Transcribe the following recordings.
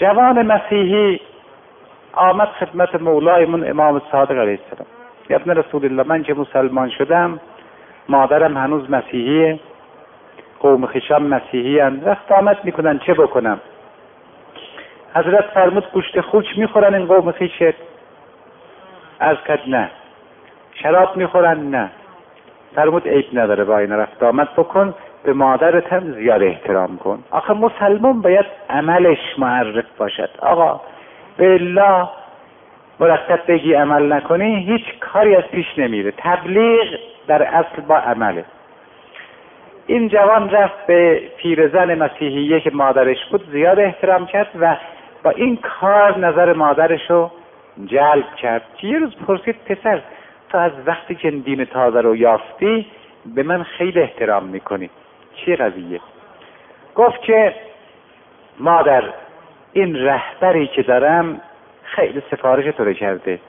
جوان مسیحی آمد خدمت مولایمون امام صادق علیه السلام. ابن رسول الله من که مسلمان شدم مادرم هنوز مسیحیه قوم خیشم مسیحی هن. وقت آمد می‌کنن چه بکنم؟ حضرت فرمود گوشت خوک می‌خورن این قوم خیشت از کد نه. شراب می‌خورن؟ نه. فرمود عیب نداره با این رفت آمد بکن. به مادرت هم زیاد احترام کن. آخه مسلمان باید عملش معرف باشد. آقا به الله مرتب بگی عمل نکنی هیچ کاری از پیش نمیره. تبلیغ در اصل با عمله. این جوان رفت به پیرزن مسیحیه که مادرش بود زیاد احترام کرد و با این کار نظر مادرش رو جلب کرد. یه روز پرسید پسر تو از وقتی که دین تازه رو یافتی به من خیلی احترام می‌کنی. چی قضیه؟ گفت که مادر این رهبری که دارم خیلی سفارش تو کرده.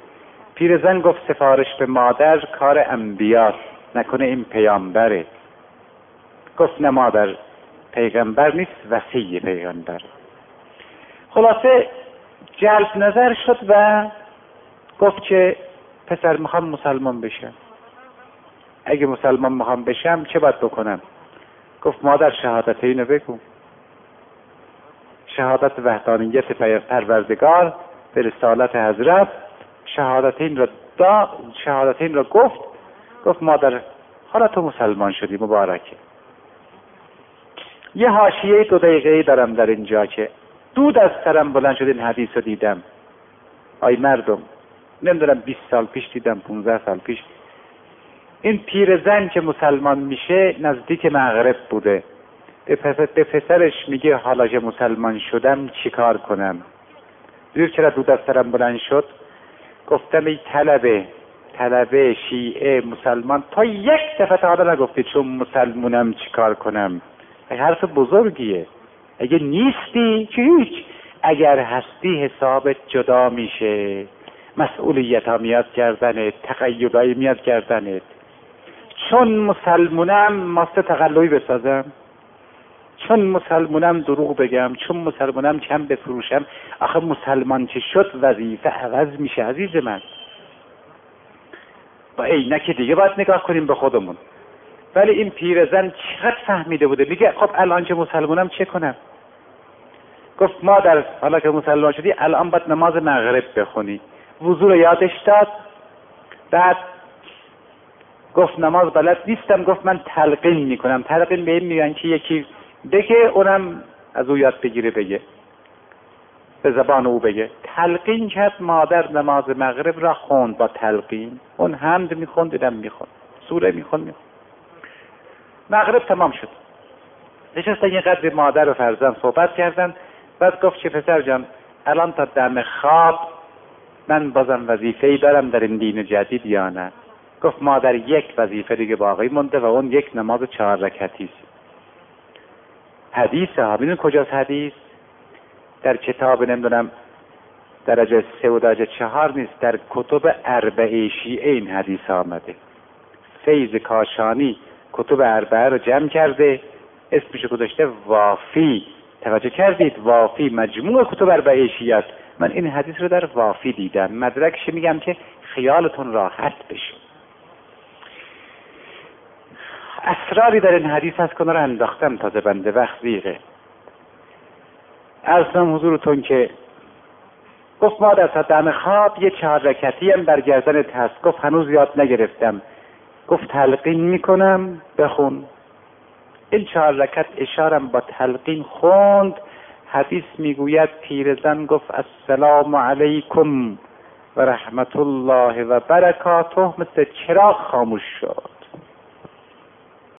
پیرزن گفت سفارش به مادر کار انبیاست نکنه این پیامبره. گفت نه مادر پیغمبر نیست وسیع پیغمبر. خلاصه جلب نظر شد و گفت که پسر می‌خوام مسلمان بشم. اگه مسلمان می‌خوام بشم چه باید بکنم؟ گفت مادر شهادت اینو بگو. شهادت وحدانیت پروردگار به رسالت حضرت. شهادتین را دا شهادتین را گفت. گفت مادر حالا تو مسلمان شدی مبارکه. یه حاشیه دو دقیقه دارم در اینجا که دود از سرم بلند شد این حدیث رو دیدم. آی مردم نمی‌دونم 20 سال پیش دیدم 15 سال پیش. این پیرزن که مسلمان میشه نزدیک مغرب بوده. به پسرش میگه حالا که مسلمان شدم چیکار کنم؟ زیر چرا دود از بلند شد؟ گفتم ای طلبه طلبه شیعه مسلمان تا یک دفعه تا حالا نگفتی چون مسلمونم چیکار کنم؟ حرف بزرگیه. اگه نیستی که هیچ. اگر هستی حسابت جدا میشه. مسئولیت ها میاد کردنت تقیدایی میاد کردنت چون مسلمونم ماست تقلوی بسازم. چون مسلمونم دروغ بگم چون مسلمونم کم بفروشم آخه مسلمان چه شد؟ وظیفه عوض میشه عزیز من. با عینک دیگه باید نگاه کنیم به خودمون. ولی این پیرزن چقدر فهمیده بوده؟ میگه خب الان که مسلمونم چه کنم؟ گفت مادر حالا که مسلمان شدی الان باید نماز مغرب بخونی. وضو یادش داد. بعد گفت نماز بلد نیستم گفت من تلقین می‌کنم. تلقین به این میگن که یکی بگه اونم از او یاد بگیره بگه. به زبان او بگه. تلقین کرد مادر نماز مغرب را خوند با تلقین. اون حمد می‌خوند دیدم می‌خوند سوره می‌خوند می‌خوند مغرب تمام شد. نشستن یه قدر مادر و فرزند صحبت کردن. بعد گفت چه پسر جان الان تا دم خواب من بازم وظیفه ای دارم در این دین جدید یا نه؟ گفت مادر یک وظیفه دیگه باقی مونده و اون یک نماز چهار رکتی است. حدیث ها ببینید کجاست حدیث؟ در کتاب نمی‌دونم درجه سه و درجه چهار نیست در کتب اربعه شیعه این حدیث آمده. فیض کاشانی کتب اربعه رو جمع کرده اسمش گذاشته وافی. توجه کردید؟ وافی مجموع کتب اربعه شیعه من این حدیث رو در وافی دیدم. مدرکش میگم که خیالتون راحت بشه. اسراری در این حدیث هست که رو انداختم تازه بنده وقت زیغه ارزم حضورتون که گفت ما در دم خواب یه چهار رکتی هم بر گردنت گفت هنوز یاد نگرفتم. گفت تلقین می‌کنم بخون. این چهار رکت اشارم با تلقین خوند. حدیث می‌گوید پیرزن گفت السلام علیکم و رحمت الله و برکاته. مثل چراغ خاموش شد.